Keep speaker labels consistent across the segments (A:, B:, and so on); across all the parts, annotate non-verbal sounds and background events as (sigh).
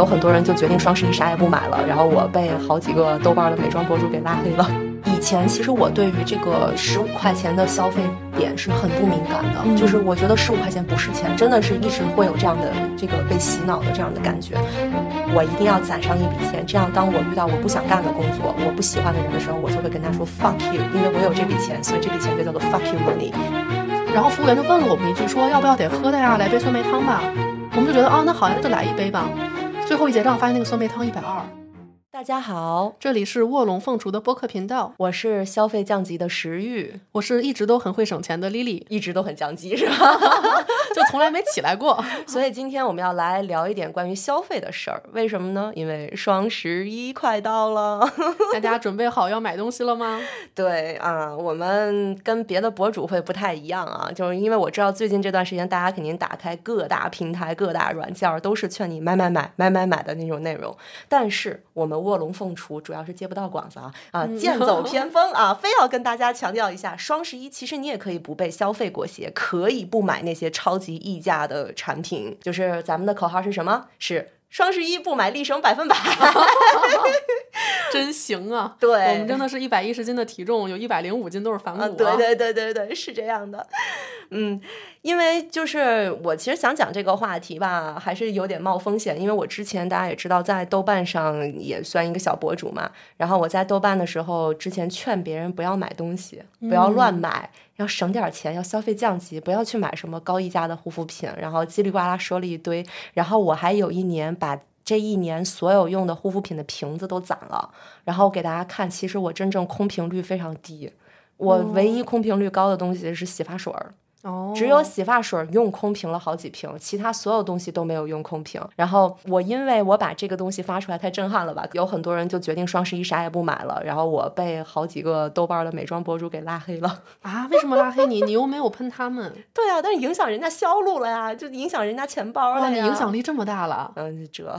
A: 有很多人就决定双十一啥也不买了，然后我被好几个豆瓣的美妆博主给拉黑了。(laughs) 以前其实我对于这个十五块钱的消费点是很不敏感的，就是我觉得十五块钱不是钱，真的是一直会有这样的这个被洗脑的这样的感觉。我一定要攒上一笔钱，这样当我遇到我不想干的工作，我不喜欢的人的时候，我就会跟他说 fuck you，因为我有这笔钱，所以这笔钱就叫做 fuck you money。
B: 然后服务员就问了我们一句，说要不要点喝的呀？来杯酸梅汤吧。我们就觉得哦，那好呀，那就来一杯吧。最后一结账发现那个酸梅汤一百二。
A: 大家好，
B: 这里是卧龙凤雏的播客频道，
A: 我是消费降级的石玉，
B: 我是一直都很会省钱的 Lily，
A: 一直都很降级是吧？(laughs)
B: 就从来没起来过。(laughs)
A: 所以今天我们要来聊一点关于消费的事儿，为什么呢？因为双十一快到了，(laughs)
B: 大家准备好要买东西了吗？
A: 对啊，我们跟别的博主会不太一样啊，就是因为我知道最近这段时间大家肯定打开各大平台、各大软件都是劝你买买买买买买的那种内容，但是我们。卧龙凤雏主要是接不到广子啊啊，(laughs) 剑走偏 (laughs) 锋啊，非要跟大家强调一下，双十一其实你也可以不被消费裹挟，可以不买那些超级溢价的产品。就是咱们的口号是什么？是双十一不买立省百分百。(laughs)
B: 真行啊！(laughs)
A: 对，
B: 我们真的是一百一十斤的体重，有一百零五斤都是反骨。
A: 对对对对对，是这样的。嗯，因为就是我其实想讲这个话题吧，还是有点冒风险，因为我之前大家也知道，在豆瓣上也算一个小博主嘛。然后我在豆瓣的时候，之前劝别人不要买东西，不要乱买，要省点钱，要消费降级，不要去买什么高溢价的护肤品。然后叽里呱啦说了一堆。然后我还有一年把。这一年所有用的护肤品的瓶子都攒了，然后给大家看，其实我真正空瓶率非常低，我唯一空瓶率高的东西是洗发水儿。
B: 哦，
A: 只有洗发水用空瓶了好几瓶，其他所有东西都没有用空瓶。然后我因为我把这个东西发出来太震撼了吧，有很多人就决定双十一啥也不买了。然后我被好几个豆瓣的美妆博主给拉黑了 (laughs)
B: 啊？为什么拉黑你？你又没有喷他们？(laughs)
A: 对啊，但是影响人家销路了呀，就影响人家钱包了呀。
B: 你影响力这么大了？
A: 嗯，这 (laughs)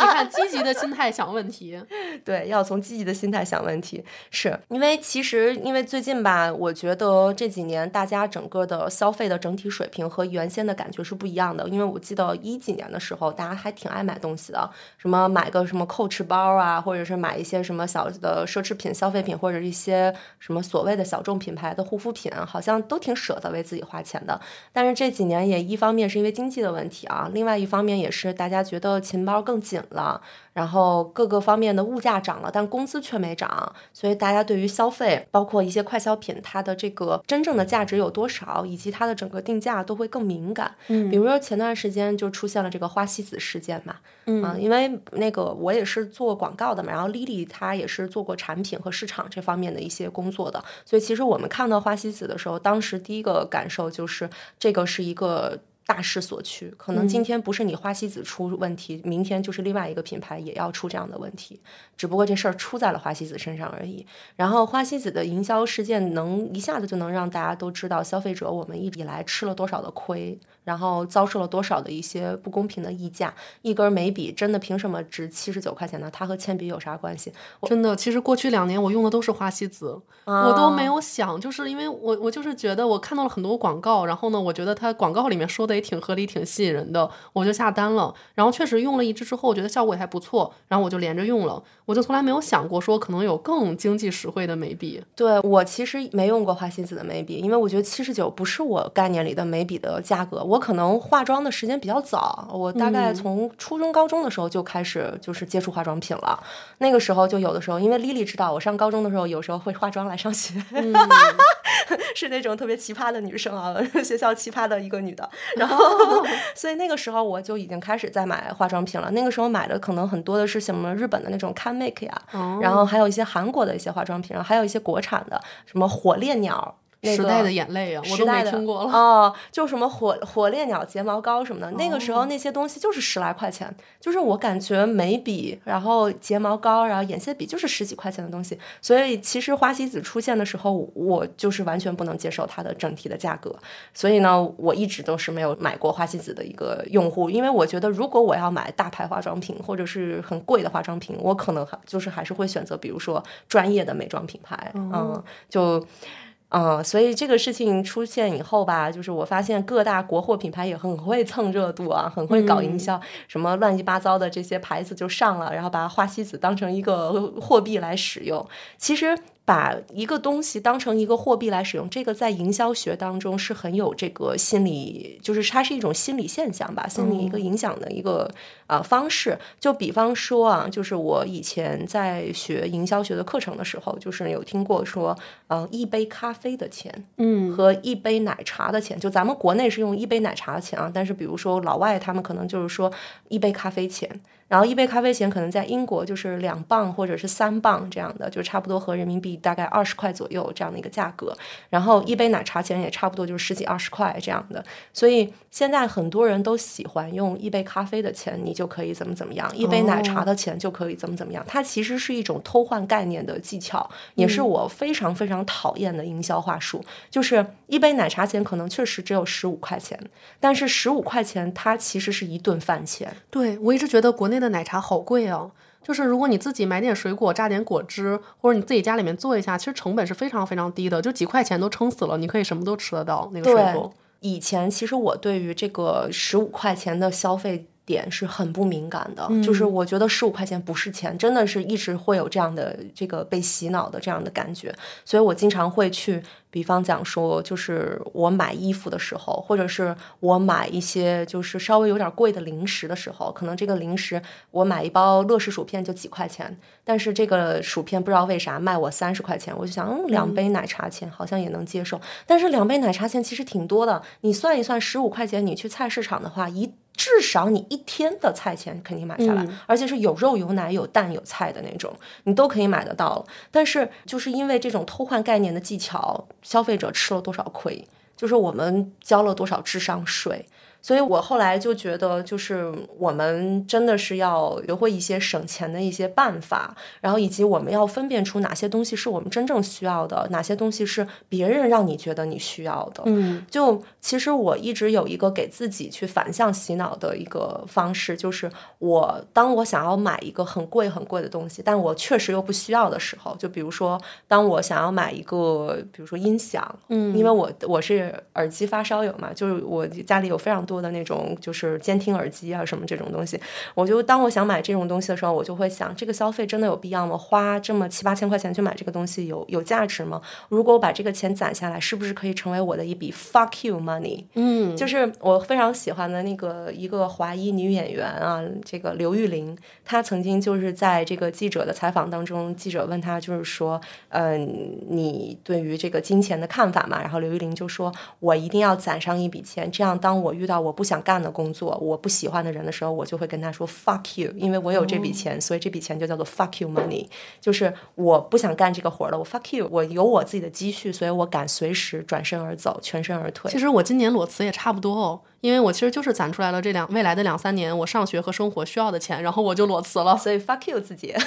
B: 你看，积极的心态想问题，
A: 对，要从积极的心态想问题。是因为其实因为最近吧，我觉得这几年大家。整个的消费的整体水平和原先的感觉是不一样的，因为我记得一几年的时候，大家还挺爱买东西的，什么买个什么 Coach 包啊，或者是买一些什么小的奢侈品、消费品，或者一些什么所谓的小众品牌的护肤品，好像都挺舍得为自己花钱的。但是这几年也一方面是因为经济的问题啊，另外一方面也是大家觉得钱包更紧了。然后各个方面的物价涨了，但工资却没涨，所以大家对于消费，包括一些快消品，它的这个真正的价值有多少，以及它的整个定价都会更敏感。
B: 嗯，
A: 比如说前段时间就出现了这个花西子事件嘛，嗯，因为那个我也是做广告的嘛，然后 Lily 她也是做过产品和市场这方面的一些工作的，所以其实我们看到花西子的时候，当时第一个感受就是这个是一个。大势所趋，可能今天不是你花西子出问题，明天就是另外一个品牌也要出这样的问题，只不过这事儿出在了花西子身上而已。然后花西子的营销事件能一下子就能让大家都知道，消费者我们一直以来吃了多少的亏。然后遭受了多少的一些不公平的溢价？一根眉笔真的凭什么值七十九块钱呢？它和铅笔有啥关系？
B: 真的，其实过去两年我用的都是花西子，我都没有想，就是因为我我就是觉得我看到了很多广告，然后呢，我觉得它广告里面说的也挺合理、挺吸引人的，我就下单了。然后确实用了一支之后，我觉得效果也还不错，然后我就连着用了。我就从来没有想过说可能有更经济实惠的眉笔。
A: 对我其实没用过花西子的眉笔，因为我觉得七十九不是我概念里的眉笔的价格。我可能化妆的时间比较早，我大概从初中、高中的时候就开始就是接触化妆品了。那个时候就有的时候，因为 Lily 知道我上高中的时候有时候会化妆来上学，(laughs) 是那种特别奇葩的女生啊，学校奇葩的一个女的。(laughs) 然后，所以那个时候我就已经开始在买化妆品了。那个时候买的可能很多的是什么日本的那种 Can Make 呀，然后还有一些韩国的一些化妆品，然后还有一些国产的，什么火烈鸟。
B: 时代的眼泪啊，我都没听过了
A: 哦。就什么火火烈鸟睫毛膏什么的，那个时候那些东西就是十来块钱。就是我感觉眉笔，然后睫毛膏，然后眼线笔就是十几块钱的东西。所以其实花西子出现的时候，我就是完全不能接受它的整体的价格。所以呢，我一直都是没有买过花西子的一个用户，因为我觉得如果我要买大牌化妆品或者是很贵的化妆品，我可能还就是还是会选择比如说专业的美妆品牌，嗯，就。嗯，所以这个事情出现以后吧，就是我发现各大国货品牌也很会蹭热度啊，很会搞营销，什么乱七八糟的这些牌子就上了，然后把花西子当成一个货币来使用。其实。把一个东西当成一个货币来使用，这个在营销学当中是很有这个心理，就是它是一种心理现象吧，心理一个影响的一个呃方式。就比方说啊，就是我以前在学营销学的课程的时候，就是有听过说，呃，一杯咖啡的钱，
B: 嗯，
A: 和一杯奶茶的钱，就咱们国内是用一杯奶茶的钱啊，但是比如说老外他们可能就是说一杯咖啡钱。然后一杯咖啡钱可能在英国就是两磅或者是三磅这样的，就差不多和人民币大概二十块左右这样的一个价格。然后一杯奶茶钱也差不多就是十几二十块这样的。所以现在很多人都喜欢用一杯咖啡的钱，你就可以怎么怎么样；一杯奶茶的钱就可以怎么怎么样。它其实是一种偷换概念的技巧，也是我非常非常讨厌的营销话术。就是一杯奶茶钱可能确实只有十五块钱，但是十五块钱它其实是一顿饭钱。
B: 对我一直觉得国内。的奶茶好贵啊！就是如果你自己买点水果榨点果汁，或者你自己家里面做一下，其实成本是非常非常低的，就几块钱都撑死了，你可以什么都吃得到那个水果。
A: 以前其实我对于这个十五块钱的消费点是很不敏感的，就是我觉得十五块钱不是钱，真的是一直会有这样的这个被洗脑的这样的感觉，所以我经常会去。比方讲说，就是我买衣服的时候，或者是我买一些就是稍微有点贵的零食的时候，可能这个零食我买一包乐事薯片就几块钱，但是这个薯片不知道为啥卖我三十块钱，我就想，嗯，两杯奶茶钱好像也能接受，但是两杯奶茶钱其实挺多的，你算一算，十五块钱你去菜市场的话，一至少你一天的菜钱肯定买下来，而且是有肉有奶有蛋有菜的那种，你都可以买得到。但是就是因为这种偷换概念的技巧。消费者吃了多少亏，就是我们交了多少智商税。所以我后来就觉得，就是我们真的是要学会一些省钱的一些办法，然后以及我们要分辨出哪些东西是我们真正需要的，哪些东西是别人让你觉得你需要的。
B: 嗯，
A: 就其实我一直有一个给自己去反向洗脑的一个方式，就是我当我想要买一个很贵很贵的东西，但我确实又不需要的时候，就比如说当我想要买一个，比如说音响，
B: 嗯，
A: 因为我我是耳机发烧友嘛，就是我家里有非常多的那种就是监听耳机啊什么这种东西，我就当我想买这种东西的时候，我就会想，这个消费真的有必要吗？花这么七八千块钱去买这个东西有有价值吗？如果我把这个钱攒下来，是不是可以成为我的一笔 fuck you money？
B: 嗯，
A: 就是我非常喜欢的那个一个华裔女演员啊，这个刘玉玲，她曾经就是在这个记者的采访当中，记者问她就是说，嗯，你对于这个金钱的看法嘛？然后刘玉玲就说，我一定要攒上一笔钱，这样当我遇到我不想干的工作，我不喜欢的人的时候，我就会跟他说 fuck you，因为我有这笔钱，所以这笔钱就叫做 fuck you money，就是我不想干这个活了，我 fuck you，我有我自己的积蓄，所以我敢随时转身而走，全身而退。
B: 其实我今年裸辞也差不多哦，因为我其实就是攒出来了这两未来的两三年我上学和生活需要的钱，然后我就裸辞了，
A: 所以 fuck you 自己。(laughs)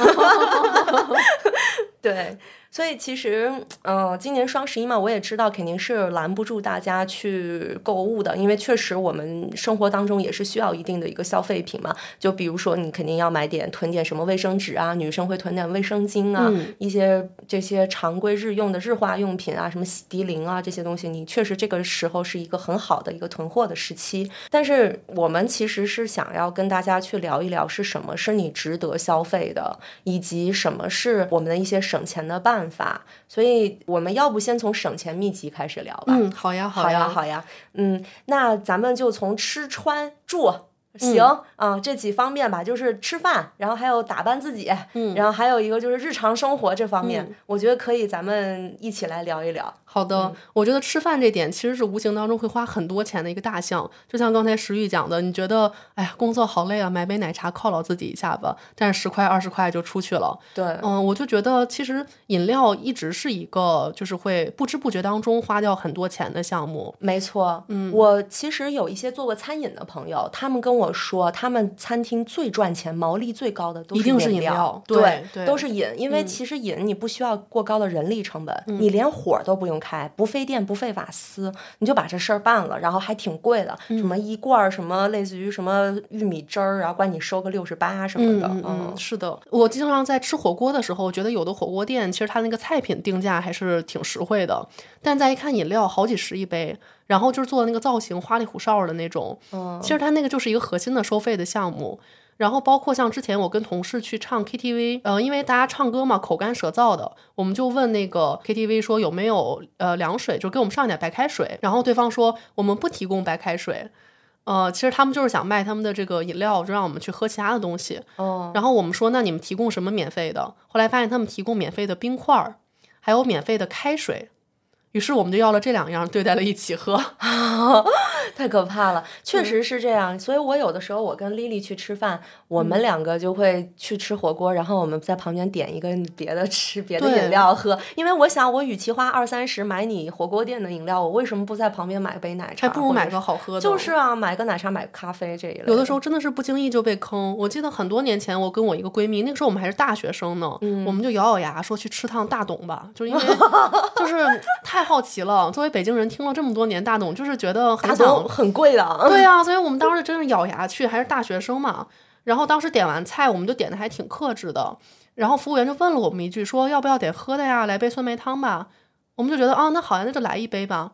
A: 对。所以其实，嗯，今年双十一嘛，我也知道肯定是拦不住大家去购物的，因为确实我们生活当中也是需要一定的一个消费品嘛。就比如说，你肯定要买点囤点什么卫生纸啊，女生会囤点卫生巾啊，一些这些常规日用的日化用品啊，什么洗涤灵啊这些东西，你确实这个时候是一个很好的一个囤货的时期。但是我们其实是想要跟大家去聊一聊，是什么是你值得消费的，以及什么是我们的一些省钱的办。法，所以我们要不先从省钱秘籍开始聊吧？
B: 嗯，好呀，
A: 好
B: 呀，
A: 好呀。嗯，那咱们就从吃穿住行啊这几方面吧，就是吃饭，然后还有打扮自己，
B: 嗯，
A: 然后还有一个就是日常生活这方面，我觉得可以，咱们一起来聊一聊。
B: 好的，我觉得吃饭这点其实是无形当中会花很多钱的一个大项。就像刚才石玉讲的，你觉得哎呀工作好累啊，买杯奶茶犒劳自己一下吧，但是十块二十块就出去了。
A: 对，
B: 嗯，我就觉得其实饮料一直是一个就是会不知不觉当中花掉很多钱的项目。
A: 没错，
B: 嗯，
A: 我其实有一些做过餐饮的朋友，他们跟我说，他们餐厅最赚钱、毛利最高的都
B: 一定是
A: 饮
B: 饮料
A: 对
B: 对
A: 都是饮。因为
B: 嗯。
A: 其实饮你不需要过高的人力成本，你连火都不用开，不费电不费瓦斯，你就把这事儿办了，然后还挺贵的，什么一罐儿什么类似于什么玉米汁儿，然后管你收个六十八什么的，
B: 嗯嗯，是的，我经常在吃火锅的时候，我觉得有的火锅店其实它那个菜品定价还是挺实惠的，但再一看饮料好几十一杯，然后就是做的那个造型花里胡哨的那种，
A: 嗯
B: 其实它那个就是一个核心的收费的项目。然后包括像之前我跟同事去唱 KTV，呃，因为大家唱歌嘛口干舌燥的，我们就问那个 KTV 说有没有呃凉水，就给我们上一点白开水。然后对方说我们不提供白开水，呃，其实他们就是想卖他们的这个饮料，就让我们去喝其他的东西。
A: 哦，
B: 然后我们说，那你们提供什么免费的？后来发现他们提供免费的冰块儿，还有免费的开水。于是我们就要了这两样，对待了一起喝。(laughs) (laughs)
A: 太可怕了，确实是这样。所以我有的时候我跟丽丽去吃饭，我们两个就会去吃火锅，然后我们在旁边点一个别的吃别的饮料喝，因为我想我与其花二三十买你火锅店的饮料，我为什么不在旁边买杯奶茶？
B: 还不如买个好喝的。
A: 就是啊，买个奶茶，买个咖啡这一类。
B: 有的时候真的是不经意就被坑。我记得很多年前，我跟我一个闺蜜，那个时候我们还是大学生呢，
A: 嗯
B: 我们就咬咬牙说去吃趟大董吧，就是因为 (laughs) 就是太好奇了。作为北京人，听了这么多年大董，就是觉得很
A: 大
B: 想
A: 董很贵的啊。
B: 对啊，所以我们当时真是咬牙去，还是大学生嘛。然后当时点完菜，我们就点的还挺克制的。然后服务员就问了我们一句，说要不要点喝的呀？来杯酸梅汤吧。我们就觉得啊，那好呀，那就来一杯吧。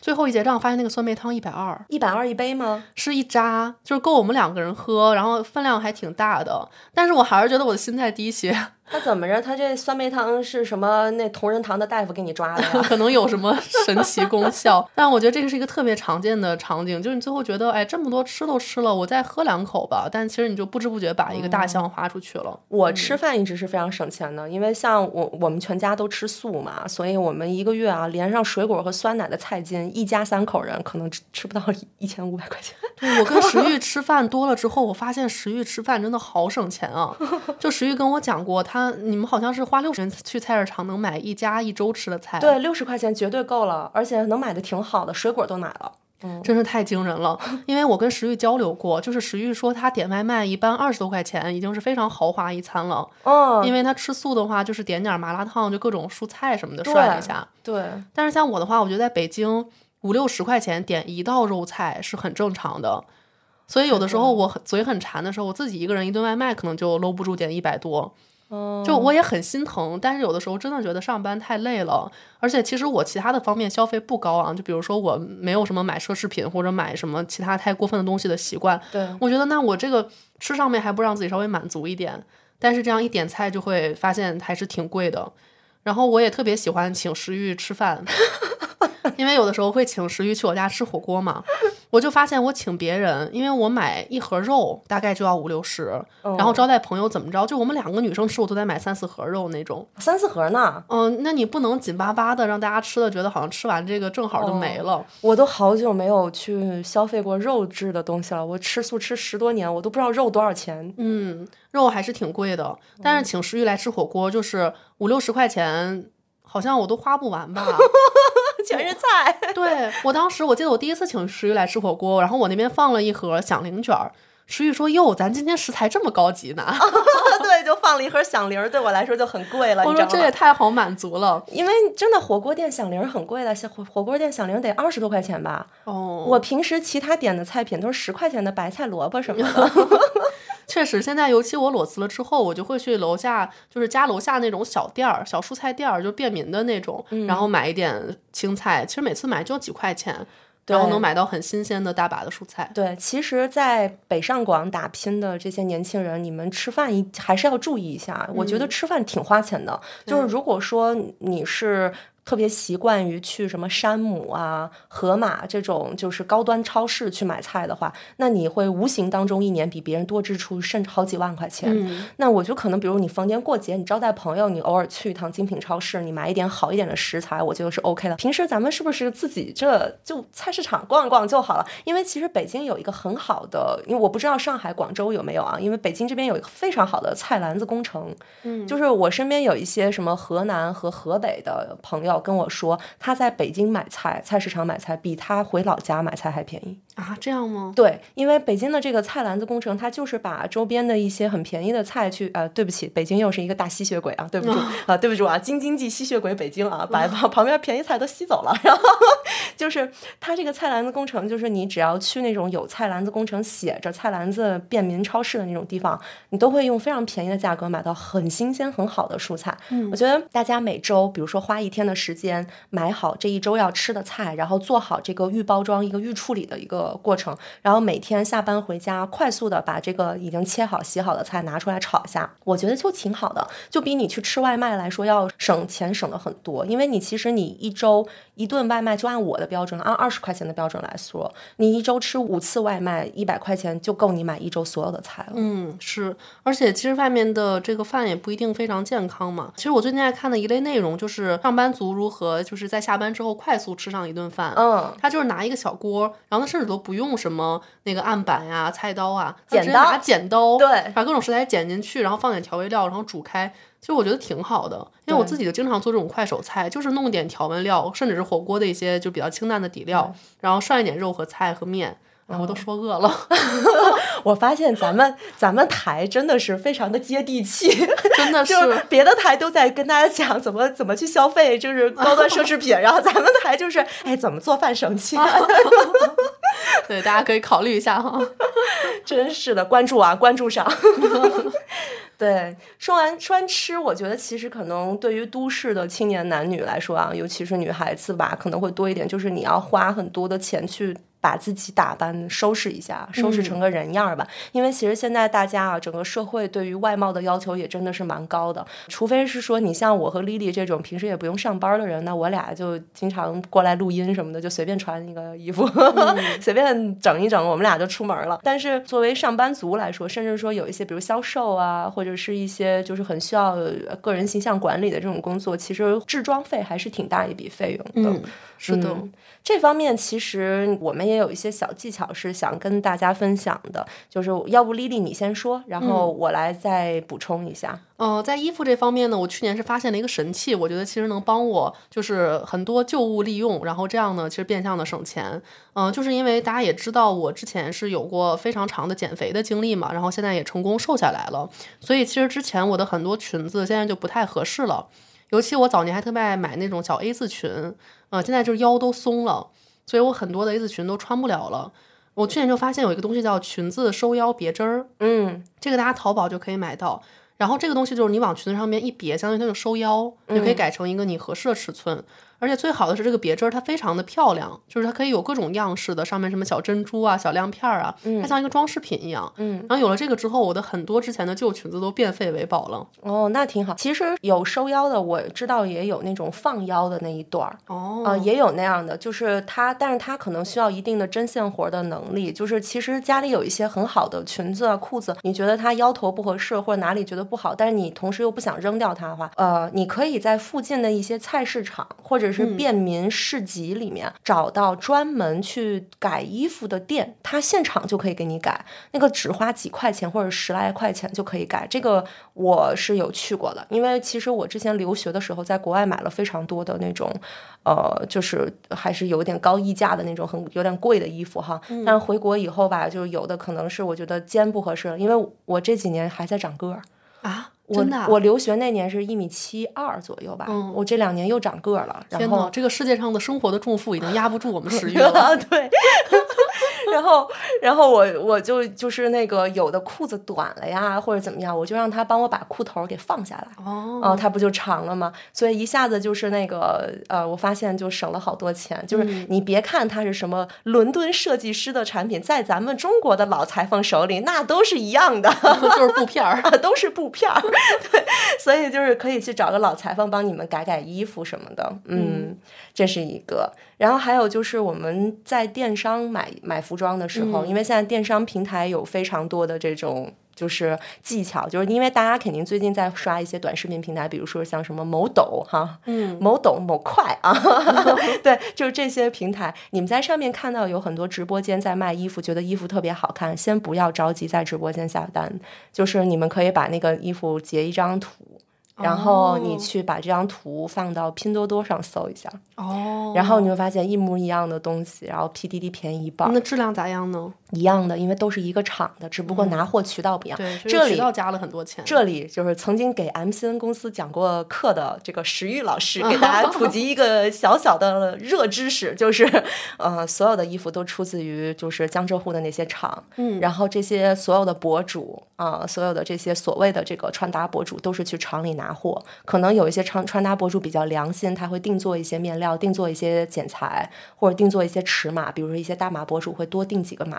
B: 最后一结账发现那个酸梅汤一百二，
A: 一百二一杯吗？
B: 是一扎，就是够我们两个人喝，然后分量还挺大的。但是我还是觉得我的心态低些，
A: 他怎么着？他这酸梅汤是什么？那同仁堂的大夫给你抓的呀？
B: 可能有什么神奇功效。但我觉得这个是一个特别常见的场景，就是你最后觉得，哎，这么多吃都吃了，我再喝两口吧。但其实你就不知不觉把一个大项花出去了。
A: 我吃饭一直是非常省钱的，因为像我我们全家都吃素嘛，所以我们一个月啊，连上水果和酸奶的菜金，一家三口人可能吃吃不到一千五百块钱。(laughs)
B: 对我跟石玉吃饭多了之后，我发现石玉吃饭真的好省钱啊！(laughs) 就石玉跟我讲过，他你们好像是花六十元去菜市场能买一家一周吃的菜，
A: 对，六十块钱绝对够了，而且能买的挺好的，水果都买了。
B: 真是太惊人了。因为我跟石玉交流过，就是石玉说他点外卖一般二十多块钱已经是非常豪华一餐了，
A: 嗯，
B: 因为他吃素的话就是点点麻辣烫，就各种蔬菜什么的涮一下。
A: 对，
B: 但是像我的话，我觉得在北京五六十块钱点一道肉菜是很正常的。所以有的时候我很嘴很馋的时候，我自己一个人一顿外卖可能就搂不住点一百多，
A: 嗯，
B: 就我也很心疼。但是有的时候真的觉得上班太累了，而且其实我其他的方面消费不高啊，就比如说我没有什么买奢侈品或者买什么其他太过分的东西的习惯。
A: 对，
B: 我觉得那我这个吃上面还不让自己稍微满足一点，但是这样一点菜就会发现还是挺贵的。然后我也特别喜欢请石玉吃饭，(laughs) 因为有的时候会请石玉去我家吃火锅嘛，我就发现我请别人，因为我买一盒肉大概就要五六十，然后招待朋友怎么着，就我们两个女生吃，我都得买三四盒肉那种。
A: 三四盒呢，
B: 嗯，那你不能紧巴巴的让大家吃的觉得好像吃完这个正好就没了。
A: 我都好久没有去消费过肉质的东西了。我吃素吃十多年，我都不知道肉多少钱。
B: 嗯，肉还是挺贵的，但是请石玉来吃火锅就是五六十块钱，好像我都花不完吧。(laughs)
A: 全是菜，
B: 对我当时我记得我第一次请石玉来吃火锅，然后我那边放了一盒响铃卷儿，石玉说：“哟，咱今天食材这么高级呢。(laughs)
A: 对，就放了一盒响铃儿，对我来说就很贵”了，
B: 我说这也？太好满足了。
A: 因为真的火锅店响铃儿很贵的，像火火锅店响铃得二十多块钱吧。
B: 哦，
A: 我平时其他点的菜品都是十块钱的白菜、萝卜什么的。(laughs)
B: 确实，现在尤其我裸辞了之后，我就会去楼下，就是家楼下那种小店儿、小蔬菜店儿，就便民的那种，然后买一点青菜。其实每次买就几块钱，然后能买到很新鲜的大把的蔬菜。
A: 对，其实，在北上广打拼的这些年轻人，你们吃饭一还是要注意一下。我觉得吃饭挺花钱的，就是如果说你是。特别习惯于去什么山姆啊、盒马这种就是高端超市去买菜的话，那你会无形当中一年比别人多支出甚至好几万块钱。
B: 嗯
A: 那我就可能，比如你逢年过节，你招待朋友，你偶尔去一趟精品超市，你买一点好一点的食材，我觉得是 OK 的。平时咱们是不是自己这就菜市场逛一逛就好了？因为其实北京有一个很好的，因为我不知道上海、广州有没有啊，因为北京这边有一个非常好的菜篮子工程。
B: 嗯，
A: 就是我身边有一些什么河南和河北的朋友跟我说，他在北京买菜，菜市场买菜比他回老家买菜还便宜。
B: 啊，这样吗？
A: 对，因为北京的这个菜篮子工程，它就是把周边的一些很便宜的菜去，呃，对不起，北京又是一个大吸血鬼啊，对不住 (laughs) 啊，对不住啊，京津冀吸血鬼北京啊，把旁旁边便宜菜都吸走了，(laughs) 然后就是它这个菜篮子工程，就是你只要去那种有菜篮子工程写着菜篮子便民超市的那种地方，你都会用非常便宜的价格买到很新鲜很好的蔬菜。嗯，我觉得大家每周，比如说花一天的时间买好这一周要吃的菜，然后做好这个预包装、一个预处理的一个。过程，然后每天下班回家，快速的把这个已经切好、洗好的菜拿出来炒一下，我觉得就挺好的，就比你去吃外卖来说要省钱省的很多。因为你其实你一周一顿外卖，就按我的标准，按二十块钱的标准来说，你一周吃五次外卖，一百块钱就够你买一周所有的菜了。
B: 嗯，是，而且其实外面的这个饭也不一定非常健康嘛。其实我最近爱看的一类内容就是上班族如何就是在下班之后快速吃上一顿饭。
A: 嗯，
B: 他就是拿一个小锅，然后他甚至都。不用什么那个案板呀、菜刀啊，
A: 剪刀，
B: 拿剪刀，
A: 对，
B: 把各种食材剪进去，然后放点调味料，然后煮开。其实我觉得挺好的，因为我自己就经常做这种快手菜，就是弄点调味料，甚至是火锅的一些就比较清淡的底料，然后涮一点肉和菜和面。我都说饿了，(laughs)
A: 我发现咱们咱们台真的是非常的接地气，(laughs)
B: 真的
A: 是别的台都在跟大家讲怎么怎么去消费，就是高端奢侈品，然后咱们台就是哎怎么做饭省钱，(laughs)
B: 对，大家可以考虑一下哈，
A: 真是的，关注啊，关注上。对，说完说完吃，我觉得其实可能对于都市的青年男女来说啊，尤其是女孩子吧，可能会多一点，就是你要花很多的钱去。把自己打扮收拾一下，收拾成个人样儿吧。因为其实现在大家啊，整个社会对于外貌的要求也真的是蛮高的。除非是说你像我和丽丽这种平时也不用上班的人，那我俩就经常过来录音什么的，就随便穿一个衣服，(laughs) 随便整一整，我们俩就出门了。但是作为上班族来说，甚至说有一些比如销售啊，或者是一些就是很需要个人形象管理的这种工作，其实制装费还是挺大一笔费用
B: 的。是的。
A: 这方面其实我们也有一些小技巧是想跟大家分享的，就是要不丽丽你先说，然后我来再补充一下。
B: 嗯，在衣服这方面呢，我去年是发现了一个神器，我觉得其实能帮我就是很多旧物利用，然后这样呢其实变相的省钱。嗯，就是因为大家也知道我之前是有过非常长的减肥的经历嘛，然后现在也成功瘦下来了，所以其实之前我的很多裙子现在就不太合适了，尤其我早年还特别爱买那种小 A 字裙。嗯，现在就是腰都松了，所以我很多的 A 字裙都穿不了了。我去年就发现有一个东西叫裙子收腰别针儿，
A: 嗯，
B: 这个大家淘宝就可以买到。然后这个东西就是你往裙子上面一别，相当于它就收腰，就可以改成一个你合适的尺寸。而且最好的是这个别针儿，它非常的漂亮，就是它可以有各种样式的，上面什么小珍珠啊、小亮片儿啊，它像一个装饰品一样。
A: 嗯，
B: 然后有了这个之后，我的很多之前的旧裙子都变废为宝了。
A: 哦，那挺好。其实有收腰的，我知道也有那种放腰的那一段儿。
B: 哦，
A: 啊，也有那样的，就是它，但是它可能需要一定的针线活的能力。就是其实家里有一些很好的裙子啊、裤子，你觉得它腰头不合适或者哪里觉得不好，但是你同时又不想扔掉它的话，呃，你可以在附近的一些菜市场或者是便民。市集里面找到专门去改衣服的店，他现场就可以给你改，那个只花几块钱或者十来块钱就可以改。这个我是有去过的，因为其实我之前留学的时候在国外买了非常多的那种，呃，就是还是有点高溢价的那种很有点贵的衣服哈。但是回国以后吧，就有的可能是我觉得肩不合适了，因为我这几年还在长个儿
B: 啊。
A: 我我留学那年是一米七二左右吧，我这两年又长个儿了。
B: 然
A: 后，
B: 这个世界上的生活的重负已经压不住我们 (laughs) 食欲了。(laughs)
A: 对。(laughs) 然后，然后我我就就是那个有的裤子短了呀，或者怎么样，我就让他帮我把裤头给放下来。
B: 哦，
A: 他不就长了吗？所以一下子就是那个呃，我发现就省了好多钱。就是你别看它是什么伦敦设计师的产品，在咱们中国的老裁缝手里，那都是一样的，(laughs)
B: 就是布片儿，(laughs)
A: 都是布片儿。对，所以就是可以去找个老裁缝帮你们改改衣服什么的。嗯，这是一个。然后还有就是我们在电商买买服装的时候，因为现在电商平台有非常多的这种就是技巧，就是因为大家肯定最近在刷一些短视频平台，比如说像什么某抖哈，
B: 嗯，
A: 某抖某快啊，(laughs) (laughs) 对，就是这些平台，你们在上面看到有很多直播间在卖衣服，觉得衣服特别好看，先不要着急在直播间下单，就是你们可以把那个衣服截一张图。然后你去把这张图放到拼多多上搜一下，
B: 哦，
A: 然后你会发现一模一样的东西，然后 PDD 便宜一半，
B: 那质量咋样呢？
A: 一样的，因为都是一个厂的，只不过拿货渠道不一样。
B: 对，
A: 这里
B: 渠道加了很多钱。
A: 这里就是曾经给 MCN 公司讲过课的这个石玉老师，(laughs) 给大家普及一个小小的热知识，(laughs) 就是呃，所有的衣服都出自于就是江浙沪的那些厂，
B: 嗯，
A: 然后这些所有的博主啊、所有的这些所谓的这个穿搭博主都是去厂里拿货，可能有一些穿穿搭博主比较良心，他会定做一些面料，定做一些剪裁，或者定做一些尺码，比如说一些大码博主会多定几个码，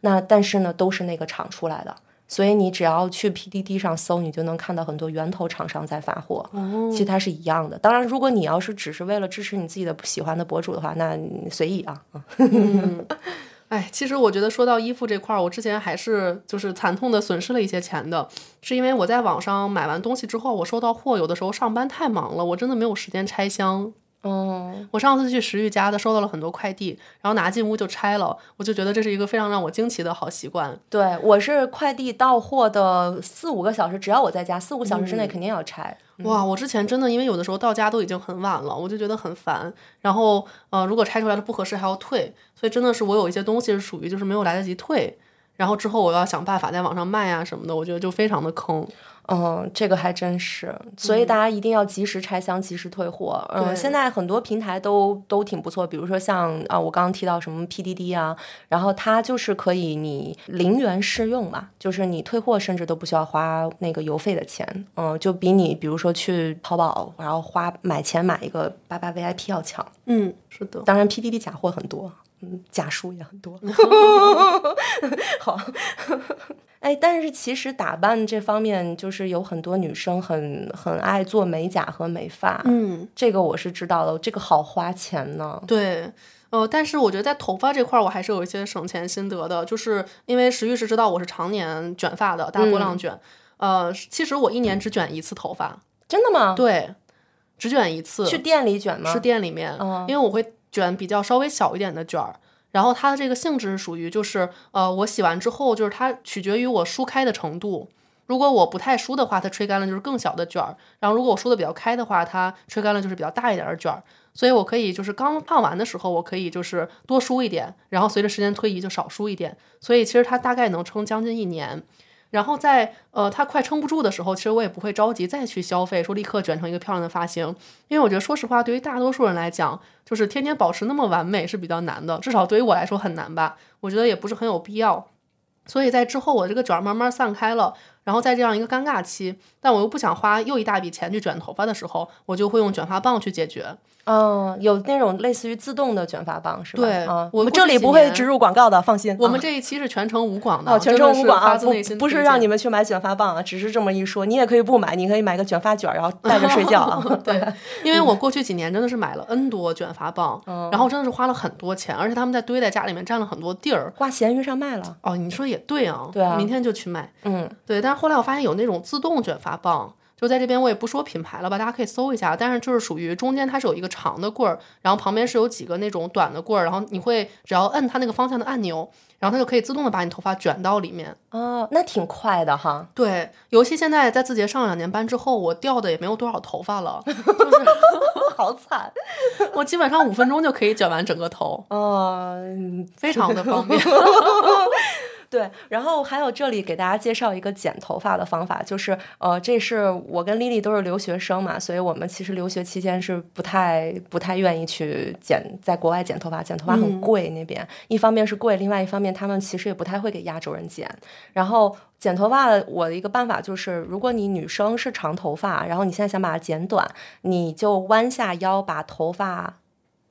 A: 那但是呢，都是那个厂出来的。所以你只要去 PDD 上搜，你就能看到很多源头厂商在发货。
B: 哦
A: 其实它是一样的。当然，如果你要是只是为了支持你自己的喜欢的博主的话，那你随意啊。
B: 哎，其实我觉得说到衣服这块儿，我之前还是就是惨痛的损失了一些钱的，是因为我在网上买完东西之后，我收到货，有的时候上班太忙了，我真的没有时间拆箱。
A: 嗯，
B: 我上次去石玉家的，收到了很多快递，然后拿进屋就拆了，我就觉得这是一个非常让我惊奇的好习惯。
A: 对我是快递到货的四五个小时，只要我在家，四五个小时之内肯定要拆。
B: 哇，我之前真的因为有的时候到家都已经很晚了，我就觉得很烦。然后呃，如果拆出来的不合适还要退，所以真的是我有一些东西是属于就是没有来得及退，然后之后我要想办法在网上卖啊什么的，我觉得就非常的坑。
A: 嗯，这个还真是，所以大家一定要及时拆箱，及时退货。嗯，现在很多平台都都挺不错，比如说像啊，我刚刚提到什么 PDD 啊，然后它就是可以你零元试用嘛，就是你退货甚至都不需要花那个邮费的钱，嗯，就比你比如说去淘宝然后花买钱买一个八八 VIP 要强。
B: 嗯，是的。
A: 当然 PDD 假货很多，嗯，假书也很多。(laughs) 好，哎，但是其实打扮这方面，就是有很多女生很很爱做美甲和美发，
B: 嗯，
A: 这个我是知道的，这个好花钱呢。
B: 对。呃，但是我觉得在头发这块儿，我还是有一些省钱心得的，就是因为石玉是知道我是常年卷发的大波浪卷，呃，其实我一年只卷一次头发，
A: 真的吗？
B: 对，只卷一次。
A: 去店里卷吗？
B: 是店里面，
A: 嗯
B: 因为我会卷比较稍微小一点的卷儿。然后它的这个性质是属于就是呃，我洗完之后就是它取决于我梳开的程度。如果我不太梳的话，它吹干了就是更小的卷儿；然后如果我梳的比较开的话，它吹干了就是比较大一点的卷儿。所以我可以就是刚烫完的时候，我可以就是多梳一点，然后随着时间推移就少梳一点。所以其实它大概能撑将近一年。然后在呃它快撑不住的时候，其实我也不会着急再去消费，说立刻卷成一个漂亮的发型，因为我觉得说实话，对于大多数人来讲，就是天天保持那么完美是比较难的，至少对于我来说很难吧。我觉得也不是很有必要。所以在之后，我这个卷儿慢慢散开了，然后在这样一个尴尬期，但我又不想花又一大笔钱去卷头发的时候，我就会用卷发棒去解决。
A: 嗯，有那种类似于自动的卷发棒是吧？
B: 对
A: 啊，
B: 我
A: 们这里不会植入广告的，放心。啊
B: 我们这一期是全程无广的，
A: 哦，全程无广啊，不不是让你们去买卷发棒啊，只是这么一说。你也可以不买，你可以买个卷发卷儿，然后带着睡觉啊。(laughs)
B: 对，(laughs) 因为我过去几年真的是买了 N 多卷发棒，
A: 嗯
B: 然后真的是花了很多钱，而且他们在堆在家里面占了很多地儿。
A: 挂闲鱼上卖了。
B: 哦，你说也对啊，
A: 对啊
B: 明天就去卖。
A: 嗯，
B: 对，但是后来我发现有那种自动卷发棒，就在这边我也不说品牌了吧，大家可以搜一下。但是就是属于中间它是有一个长的棍儿，然后旁边是有几个那种短的棍儿，然后你会只要摁它那个方向的按钮，然后它就可以自动的把你头发卷到里面。
A: 哦，那挺快的哈。
B: 对，尤其现在在字节上两年班之后，我掉的也没有多少头发了 (laughs) (laughs)
A: 好惨
B: 我基本上五分钟就可以卷完整个头，
A: 哦。嗯
B: 非常的方便。
A: 对，然后还有这里给大家介绍一个剪头发的方法，就是呃，这是我跟丽丽都是留学生嘛，所以我们其实留学期间是不太不太愿意去剪，在国外剪头发，剪头发很贵那边，一方面是贵，另外一方面他们其实也不太会给亚洲人剪，然后。剪头发，我的一个办法就是，如果你女生是长头发，然后你现在想把它剪短，你就弯下腰把头发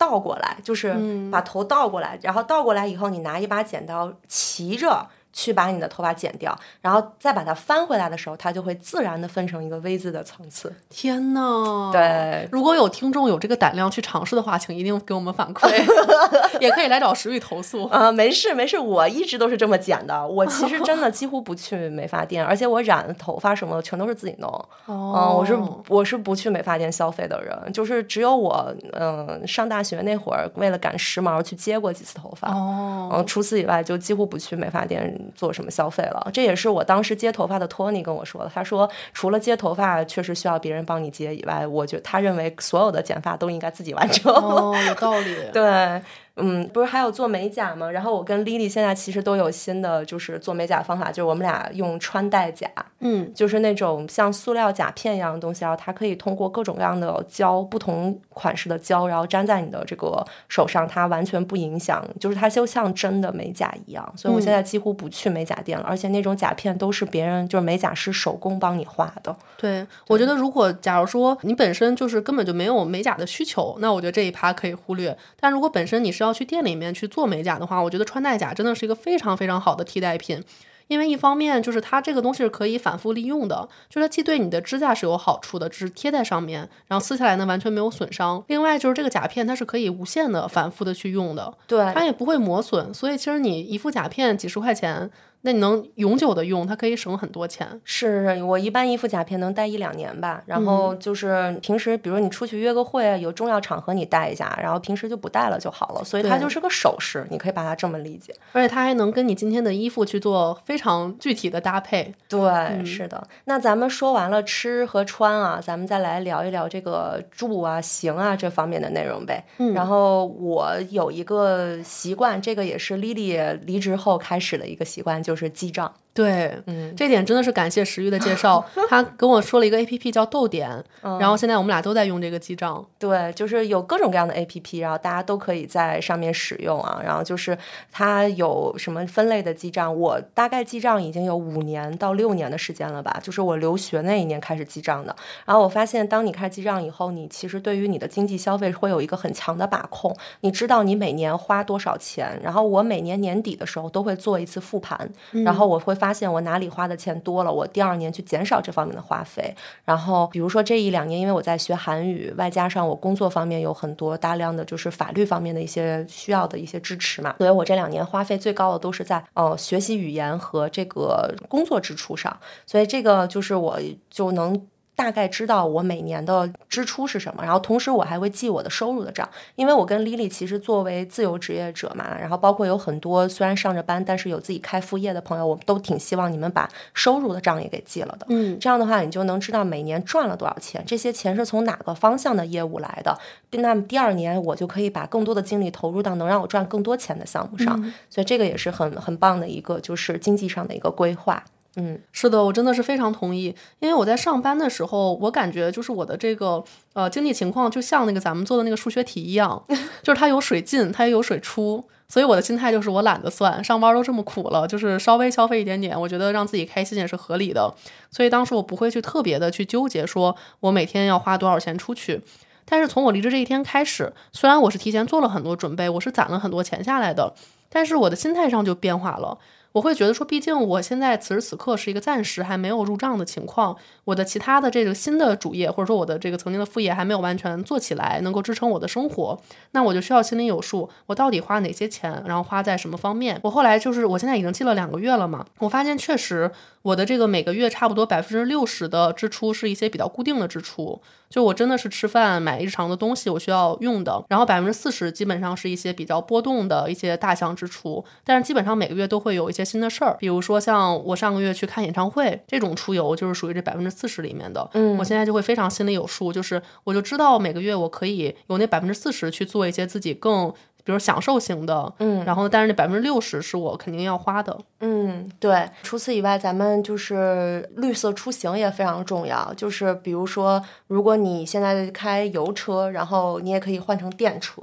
A: 倒过来，就是把头倒过来，然后倒过来以后，你拿一把剪刀齐着去把你的头发剪掉，然后再把它翻回来的时候，它就会自然的分成一个 V 字的层次。
B: 天呐！
A: 对，
B: 如果有听众有这个胆量去尝试的话，请一定给我们反馈，(laughs) 也可以来找石玉投诉。
A: 啊、没事没事，我一直都是这么剪的。我其实真的几乎不去美发店，而且我染头发什么的全都是自己弄。
B: 哦
A: 嗯，我是我是不去美发店消费的人，就是只有我嗯上大学那会儿，为了赶时髦去接过几次头发。
B: 哦，
A: 嗯，除此以外就几乎不去美发店做什么消费了。这也是我当时接头发的托尼跟我说的。他说，除了接头发确实需要别人帮你接以外，我觉他认为所有的剪发都应该自己完成。
B: 哦，有道理。(laughs)
A: 对。嗯，不是还有做美甲吗？然后我跟 Lily 现在其实都有新的，就是做美甲方法，就是我们俩用穿戴甲，
B: 嗯，
A: 就是那种像塑料甲片一样的东西，然后它可以通过各种各样的胶，不同款式的胶，然后粘在你的这个手上，它完全不影响，就是它就像真的美甲一样。所以我现在几乎不去美甲店了，而且那种甲片都是别人就是美甲师手工帮你画的。
B: 对，我觉得如果假如说你本身就是根本就没有美甲的需求，那我觉得这一趴可以忽略。但如果本身你是要去店里面去做美甲的话，我觉得穿戴甲真的是一个非常非常好的替代品，因为一方面就是它这个东西是可以反复利用的，就是它既对你的指甲是有好处的，只是贴在上面，然后撕下来呢完全没有损伤。另外就是这个甲片它是可以无限的反复的去用的，
A: 对，
B: 它也不会磨损，所以其实你一副甲片几十块钱。那你能永久的用，它可以省很多钱。
A: 是是我一般一副甲片能戴一两年吧，然后就是平时，比如你出去约个会，有重要场合你戴一下，然后平时就不戴了就好了。所以它就是个首饰，你可以把它这么理解。
B: 而且它还能跟你今天的衣服去做非常具体的搭配。
A: 对，是的。那咱们说完了吃和穿啊，咱们再来聊一聊这个住啊、行啊这方面的内容呗。
B: 嗯。
A: 然后我有一个习惯，这个也是丽丽离职后开始的一个习惯，就。就是记账。
B: 对，嗯，这点真的是感谢石玉的介绍，(laughs) 他跟我说了一个 A P P 叫豆点，然后现在我们俩都在用这个记账。
A: 对，就是有各种各样的 A P P，然后大家都可以在上面使用啊。然后就是它有什么分类的记账，我大概记账已经有五年到六年的时间了吧，就是我留学那一年开始记账的。然后我发现，当你开始记账以后，你其实对于你的经济消费会有一个很强的把控，你知道你每年花多少钱。然后我每年年底的时候都会做一次复盘，然后我会发现我哪里花。的钱多了，我第二年去减少这方面的花费。然后，比如说这一两年，因为我在学韩语，外加上我工作方面有很多大量的就是法律方面的一些需要的一些支持嘛，所以我这两年花费最高的都是在呃学习语言和这个工作支出上。所以这个就是我就能。大概知道我每年的支出是什么，然后同时我还会记我的收入的账，因为我跟 Lily 其实作为自由职业者嘛，然后包括有很多虽然上着班，但是有自己开副业的朋友，我们都挺希望你们把收入的账也给记了的。
B: 嗯，
A: 这样的话你就能知道每年赚了多少钱，这些钱是从哪个方向的业务来的，那么第二年我就可以把更多的精力投入到能让我赚更多钱的项目上，所以这个也是很很棒的一个就是经济上的一个规划。嗯，
B: 是的，我真的是非常同意。因为我在上班的时候，我感觉就是我的这个呃经济情况，就像那个咱们做的那个数学题一样，(laughs) 就是它有水进，它也有水出。所以我的心态就是我懒得算，上班都这么苦了，就是稍微消费一点点，我觉得让自己开心也是合理的。所以当时我不会去特别的去纠结，说我每天要花多少钱出去。但是从我离职这一天开始，虽然我是提前做了很多准备，我是攒了很多钱下来的，但是我的心态上就变化了。我会觉得说，毕竟我现在此时此刻是一个暂时还没有入账的情况，我的其他的这个新的主业或者说我的这个曾经的副业还没有完全做起来，能够支撑我的生活，那我就需要心里有数，我到底花哪些钱，然后花在什么方面。我后来就是我现在已经记了两个月了嘛，我发现确实我的这个每个月差不多百分之六十的支出是一些比较固定的支出，就我真的是吃饭买日常的东西我需要用的，然后百分之四十基本上是一些比较波动的一些大项支出，但是基本上每个月都会有一些。新的事儿，比如说像我上个月去看演唱会这种出游，就是属于这百分之四十里面的。
A: 嗯，
B: 我现在就会非常心里有数，就是我就知道每个月我可以有那百分之四十去做一些自己更，比如享受型的。
A: 嗯，
B: 然后但是那百分之六十是我肯定要花的。
A: 嗯，对。除此以外，咱们就是绿色出行也非常重要。就是比如说，如果你现在开油车，然后你也可以换成电车。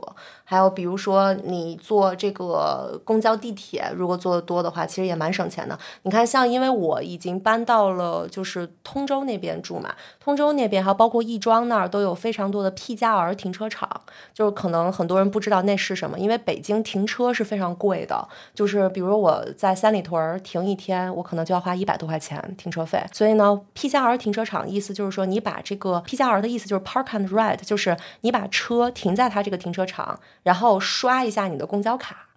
A: 还有比如说，你坐这个公交、地铁，如果坐的多的话，其实也蛮省钱的。你看，像因为我已经搬到了就是通州那边住嘛，通州那边还有包括亦庄那儿都有非常多的 P 加 R 停车场，就是可能很多人不知道那是什么，因为北京停车是非常贵的，就是比如我在三里屯停一天，我可能就要花一百多块钱停车费。所以呢，P 加 R 停车场意思就是说，你把这个 P 加 R 的意思就是 Park and Ride，就是你把车停在它这个停车场。然后刷一下你的公交卡，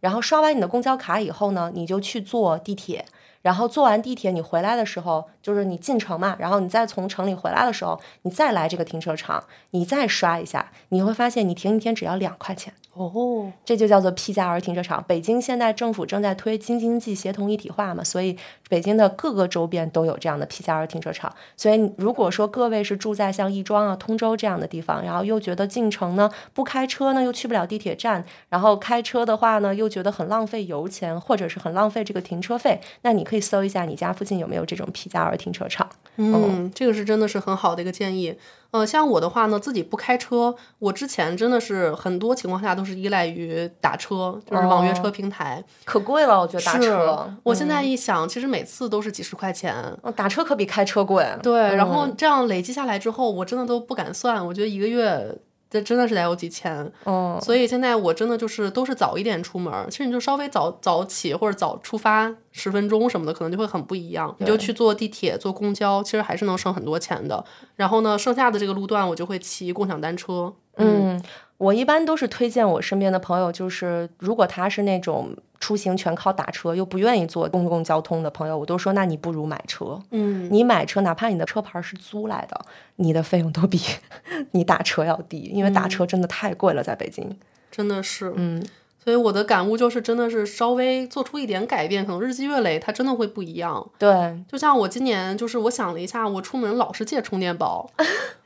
A: 然后刷完你的公交卡以后呢，你就去坐地铁。然后坐完地铁，你回来的时候，就是你进城嘛，然后你再从城里回来的时候，你再来这个停车场，你再刷一下，你会发现你停一天只要两块钱。
B: 哦，
A: 这就叫做 P 加 R 停车场。北京现在政府正在推京津冀协同一体化嘛，所以北京的各个周边都有这样的 P 加 R 停车场。所以如果说各位是住在像亦庄啊、通州这样的地方，然后又觉得进城呢不开车呢又去不了地铁站，然后开车的话呢又觉得很浪费油钱或者是很浪费这个停车费，那你可以搜一下你家附近有没有这种 P 加 R 停车场。
B: 嗯，这个是真的是很好的一个建议。呃，像我的话呢，自己不开车，我之前真的是很多情况下都是依赖于打车，就是网约车平台，
A: 可贵了，我觉得打车。
B: 我现在一想，其实每次都是几十块钱，
A: 打车可比开车贵。
B: 对，然后这样累积下来之后，我真的都不敢算，我觉得一个月。这真的是得有几千，
A: 哦，
B: 所以现在我真的就是都是早一点出门，其实你就稍微早早起或者早出发十分钟什么的，可能就会很不一样。你就去坐地铁、坐公交，其实还是能省很多钱的。然后呢，剩下的这个路段我就会骑共享单车。
A: 嗯，我一般都是推荐我身边的朋友，就是如果他是那种。出行全靠打车，又不愿意坐公共交通的朋友，我都说，那你不如买车。
B: 嗯，
A: 你买车，哪怕你的车牌是租来的，你的费用都比 (laughs) 你打车要低，因为打车真的太贵了，在北京。
B: 真的是，
A: 嗯。
B: 所以我的感悟就是，真的是稍微做出一点改变，可能日积月累，它真的会不一样。
A: 对，
B: 就像我今年，就是我想了一下，我出门老是借充电宝。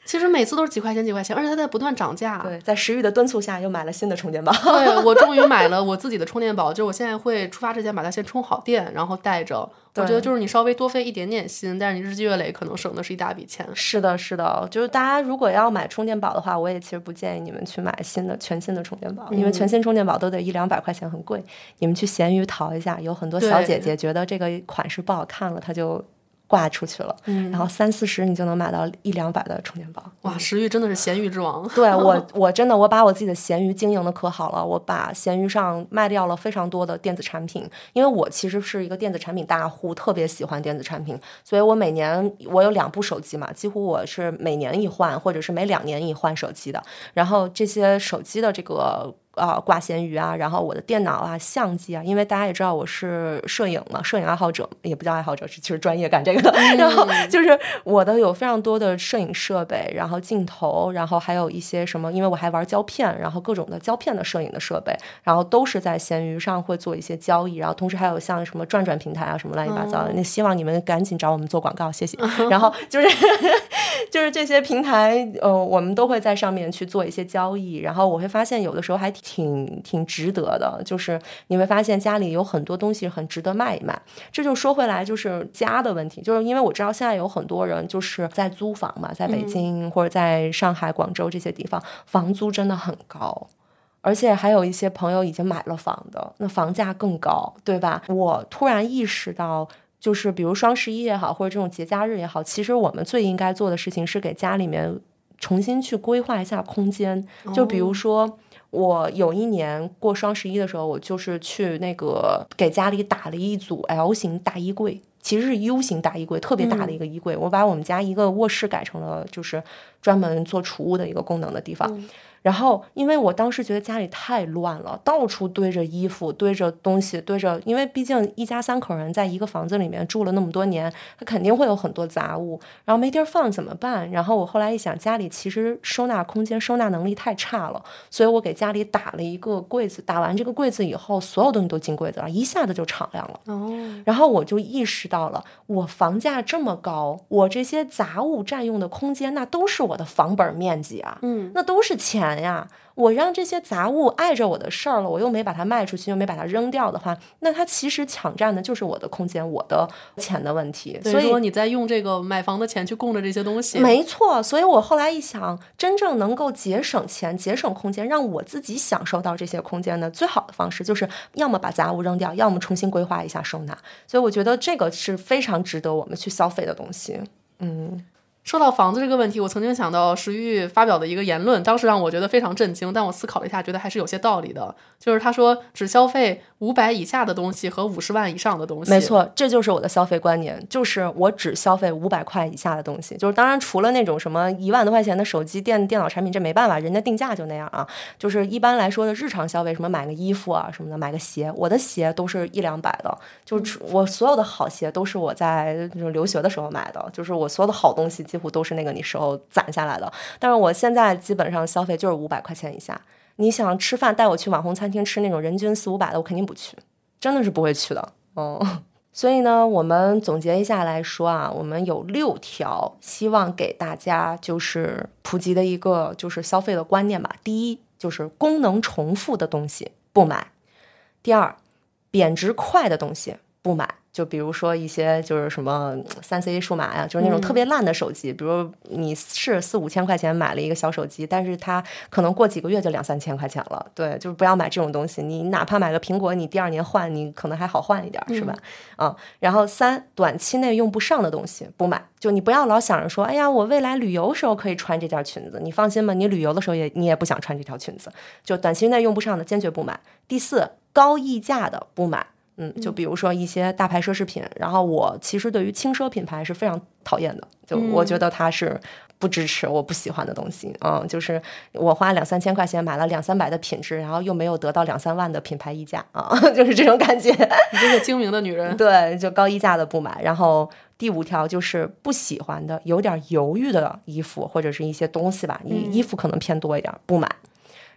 B: 其实每次都是几块钱几块钱，而且它在不断涨价。
A: 对，在食欲的敦促下，又买了新的充电宝。
B: 对我终于 (laughs) 买了我自己的充电宝，就是我现在会出发之前把它先充好电，然后带着。我觉得就是你稍微多费一点点心，但是你日积月累可能省的是一大笔钱。
A: 是的，是的，就是大家如果要买充电宝的话，我也其实不建议你们去买新的全新的充电宝，因为全新充电宝都得一两百块钱，很贵。你们去闲鱼淘一下，有很多小姐姐觉得这个款式不好看了，她就。挂出去了，然后三四十你就能买到一两百的充电宝。
B: 哇，食欲真的是咸鱼之王。(laughs)
A: 对我，我真的我把我自己的咸鱼经营的可好了，我把咸鱼上卖掉了非常多的电子产品，因为我其实是一个电子产品大户，特别喜欢电子产品，所以我每年我有两部手机嘛，几乎我是每年一换，或者是每两年一换手机的。然后这些手机的这个。啊，挂闲鱼啊，然后我的电脑啊、相机啊，因为大家也知道我是摄影嘛，摄影爱好者也不叫爱好者，是其实专业干这个的。(laughs) 然后就是我的有非常多的摄影设备，然后镜头，然后还有一些什么，因为我还玩胶片，然后各种的胶片的摄影的设备，然后都是在闲鱼上会做一些交易，然后同时还有像什么转转平台啊，什么乱七八糟的。那希望你们赶紧找我们做广告，谢谢。然后就是 (laughs) 就是这些平台，呃，我们都会在上面去做一些交易，然后我会发现有的时候还。挺挺挺值得的，就是你会发现家里有很多东西很值得卖一卖。这就说回来，就是家的问题，就是因为我知道现在有很多人就是在租房嘛，在北京或者在上海、广州这些地方，房租真的很高，而且还有一些朋友已经买了房的，那房价更高，对吧？我突然意识到，就是比如双十一也好，或者这种节假日也好，其实我们最应该做的事情是给家里面重新去规划一下空间，就比如说。我有一年过双十一的时候，我就是去那个给家里打了一组 L 型大衣柜，其实是 U 型大衣柜，特别大的一个衣柜。我把我们家一个卧室改成了就是专门做储物的一个功能的地方。然后，因为我当时觉得家里太乱了，到处堆着衣服，堆着东西，堆着。因为毕竟一家三口人在一个房子里面住了那么多年，他肯定会有很多杂物，然后没地儿放怎么办？然后我后来一想，家里其实收纳空间、收纳能力太差了，所以我给家里打了一个柜子。打完这个柜子以后，所有东西都进柜子了，一下子就敞亮了。
B: 哦。
A: 然后我就意识到了，我房价这么高，我这些杂物占用的空间，那都是我的房本面积啊。
B: 嗯。
A: 那都是钱。呀，我让这些杂物碍着我的事儿了，我又没把它卖出去，又没把它扔掉的话，那它其实抢占的就是我的空间，我的钱的问题。所以
B: 说你在用这个买房的钱去供着这些东西，
A: 没错。所以我后来一想，真正能够节省钱、节省空间，让我自己享受到这些空间的最好的方式，就是要么把杂物扔掉，要么重新规划一下收纳。所以我觉得这个是非常值得我们去消费的东西。嗯。
B: 说到房子这个问题，我曾经想到石玉发表的一个言论，当时让我觉得非常震惊。但我思考了一下，觉得还是有些道理的。就是他说，只消费五百以下的东西和五十万以上的东西。
A: 没错，这就是我的消费观念，就是我只消费五百块以下的东西。就是当然，除了那种什么一万多块钱的手机、电电脑产品，这没办法，人家定价就那样啊。就是一般来说的日常消费，什么买个衣服啊什么的，买个鞋，我的鞋都是一两百的。就是我所有的好鞋都是我在留学的时候买的，就是我所有的好东西。几乎都是那个你时候攒下来的，但是我现在基本上消费就是五百块钱以下，你想吃饭，带我去网红餐厅吃那种人均四五百的，我肯定不去，真的是不会去的。嗯，(laughs) 所以呢，我们总结一下来说啊，我们有六条，希望给大家就是普及的一个就是消费的观念吧。第一，就是功能重复的东西不买；第二，贬值快的东西不买。就比如说一些就是什么三 C 数码呀，就是那种特别烂的手机，比如你是四五千块钱买了一个小手机，但是它可能过几个月就两三千块钱了。对，就是不要买这种东西。你哪怕买个苹果，你第二年换，你可能还好换一点，是吧？啊，然后三，短期内用不上的东西不买。就你不要老想着说，哎呀，我未来旅游时候可以穿这件裙子。你放心吧，你旅游的时候也你也不想穿这条裙子。就短期内用不上的，坚决不买。第四，高溢价的不买。嗯，就比如说一些大牌奢侈品，然后我其实对于轻奢品牌是非常讨厌的，就我觉得它是不支持我不喜欢的东西。嗯，就是我花两三千块钱买了两三百的品质，然后又没有得到两三万的品牌溢价啊，(laughs) 就是这种感觉。
B: 你这个精明的女人，
A: 对，就高溢价的不买。然后第五条就是不喜欢的、有点犹豫的衣服或者是一些东西吧，你衣服可能偏多一点，不买。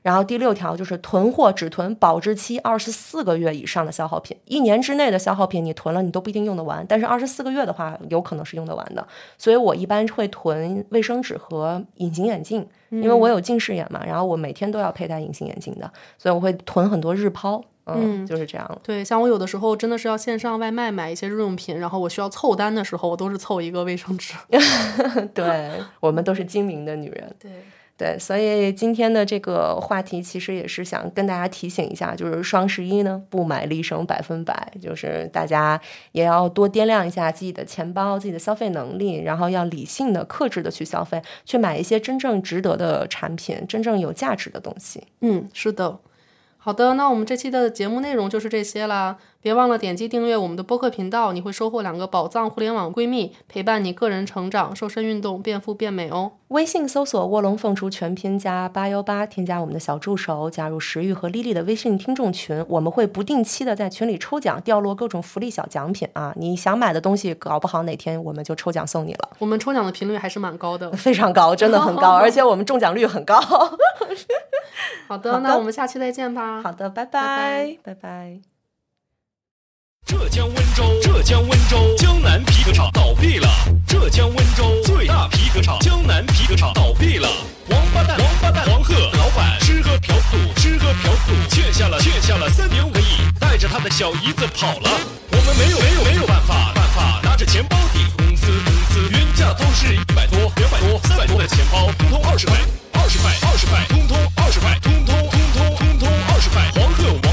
A: 然后第六条就是囤货只囤保质期二十四个月以上的消耗品，一年之内的消耗品你囤了你都不一定用得完，但是二十四个月的话有可能是用得完的。所以我一般会囤卫生纸和隐形眼镜，因为我有近视眼嘛，然后我每天都要佩戴隐形眼镜的，所以我会囤很多日抛，嗯，就是这样。
B: 对，像我有的时候真的是要线上外卖买一些日用品，然后我需要凑单的时候，我都是凑一个卫生纸。(laughs)
A: 对我们都是精明的女人。
B: 对。
A: 对，所以今天的这个话题其实也是想跟大家提醒一下，就是双十一呢不买立省百分百，就是大家也要多掂量一下自己的钱包、自己的消费能力，然后要理性的、克制的去消费，去买一些真正值得的产品、真正有价值的东西。
B: 嗯，是的。好的，那我们这期的节目内容就是这些啦。别忘了点击订阅我们的播客频道，你会收获两个宝藏互联网闺蜜，陪伴你个人成长、瘦身运动、变富变美哦。
A: 微信搜索“卧龙凤雏全拼加八幺八”，添加我们的小助手，加入石玉和丽丽的微信听众群，我们会不定期的在群里抽奖，掉落各种福利小奖品啊！你想买的东西，搞不好哪天我们就抽奖送你了。
B: 我们抽奖的频率还是蛮高的，(laughs)
A: 非常高，真的很高，(laughs) 而且我们中奖率很高。
B: 好的，(laughs) 那我们下期再见吧。
A: 好的，拜拜，拜拜。
C: 浙江温州，浙江温州，江南皮革厂倒闭了。浙江温州最大皮革厂江南皮革厂倒闭了。王八蛋，王八蛋，黄鹤老板吃喝嫖赌，吃喝嫖赌，欠下了欠下了三牛文亿，带着他的小姨子跑了。我们没有没有没有办法办法，拿着钱包抵公司公司，原价都是一百多、两百多、三百多的钱包，通通二十块，二十块，二十块，通通二十块，通通通通通通二十块，黄鹤。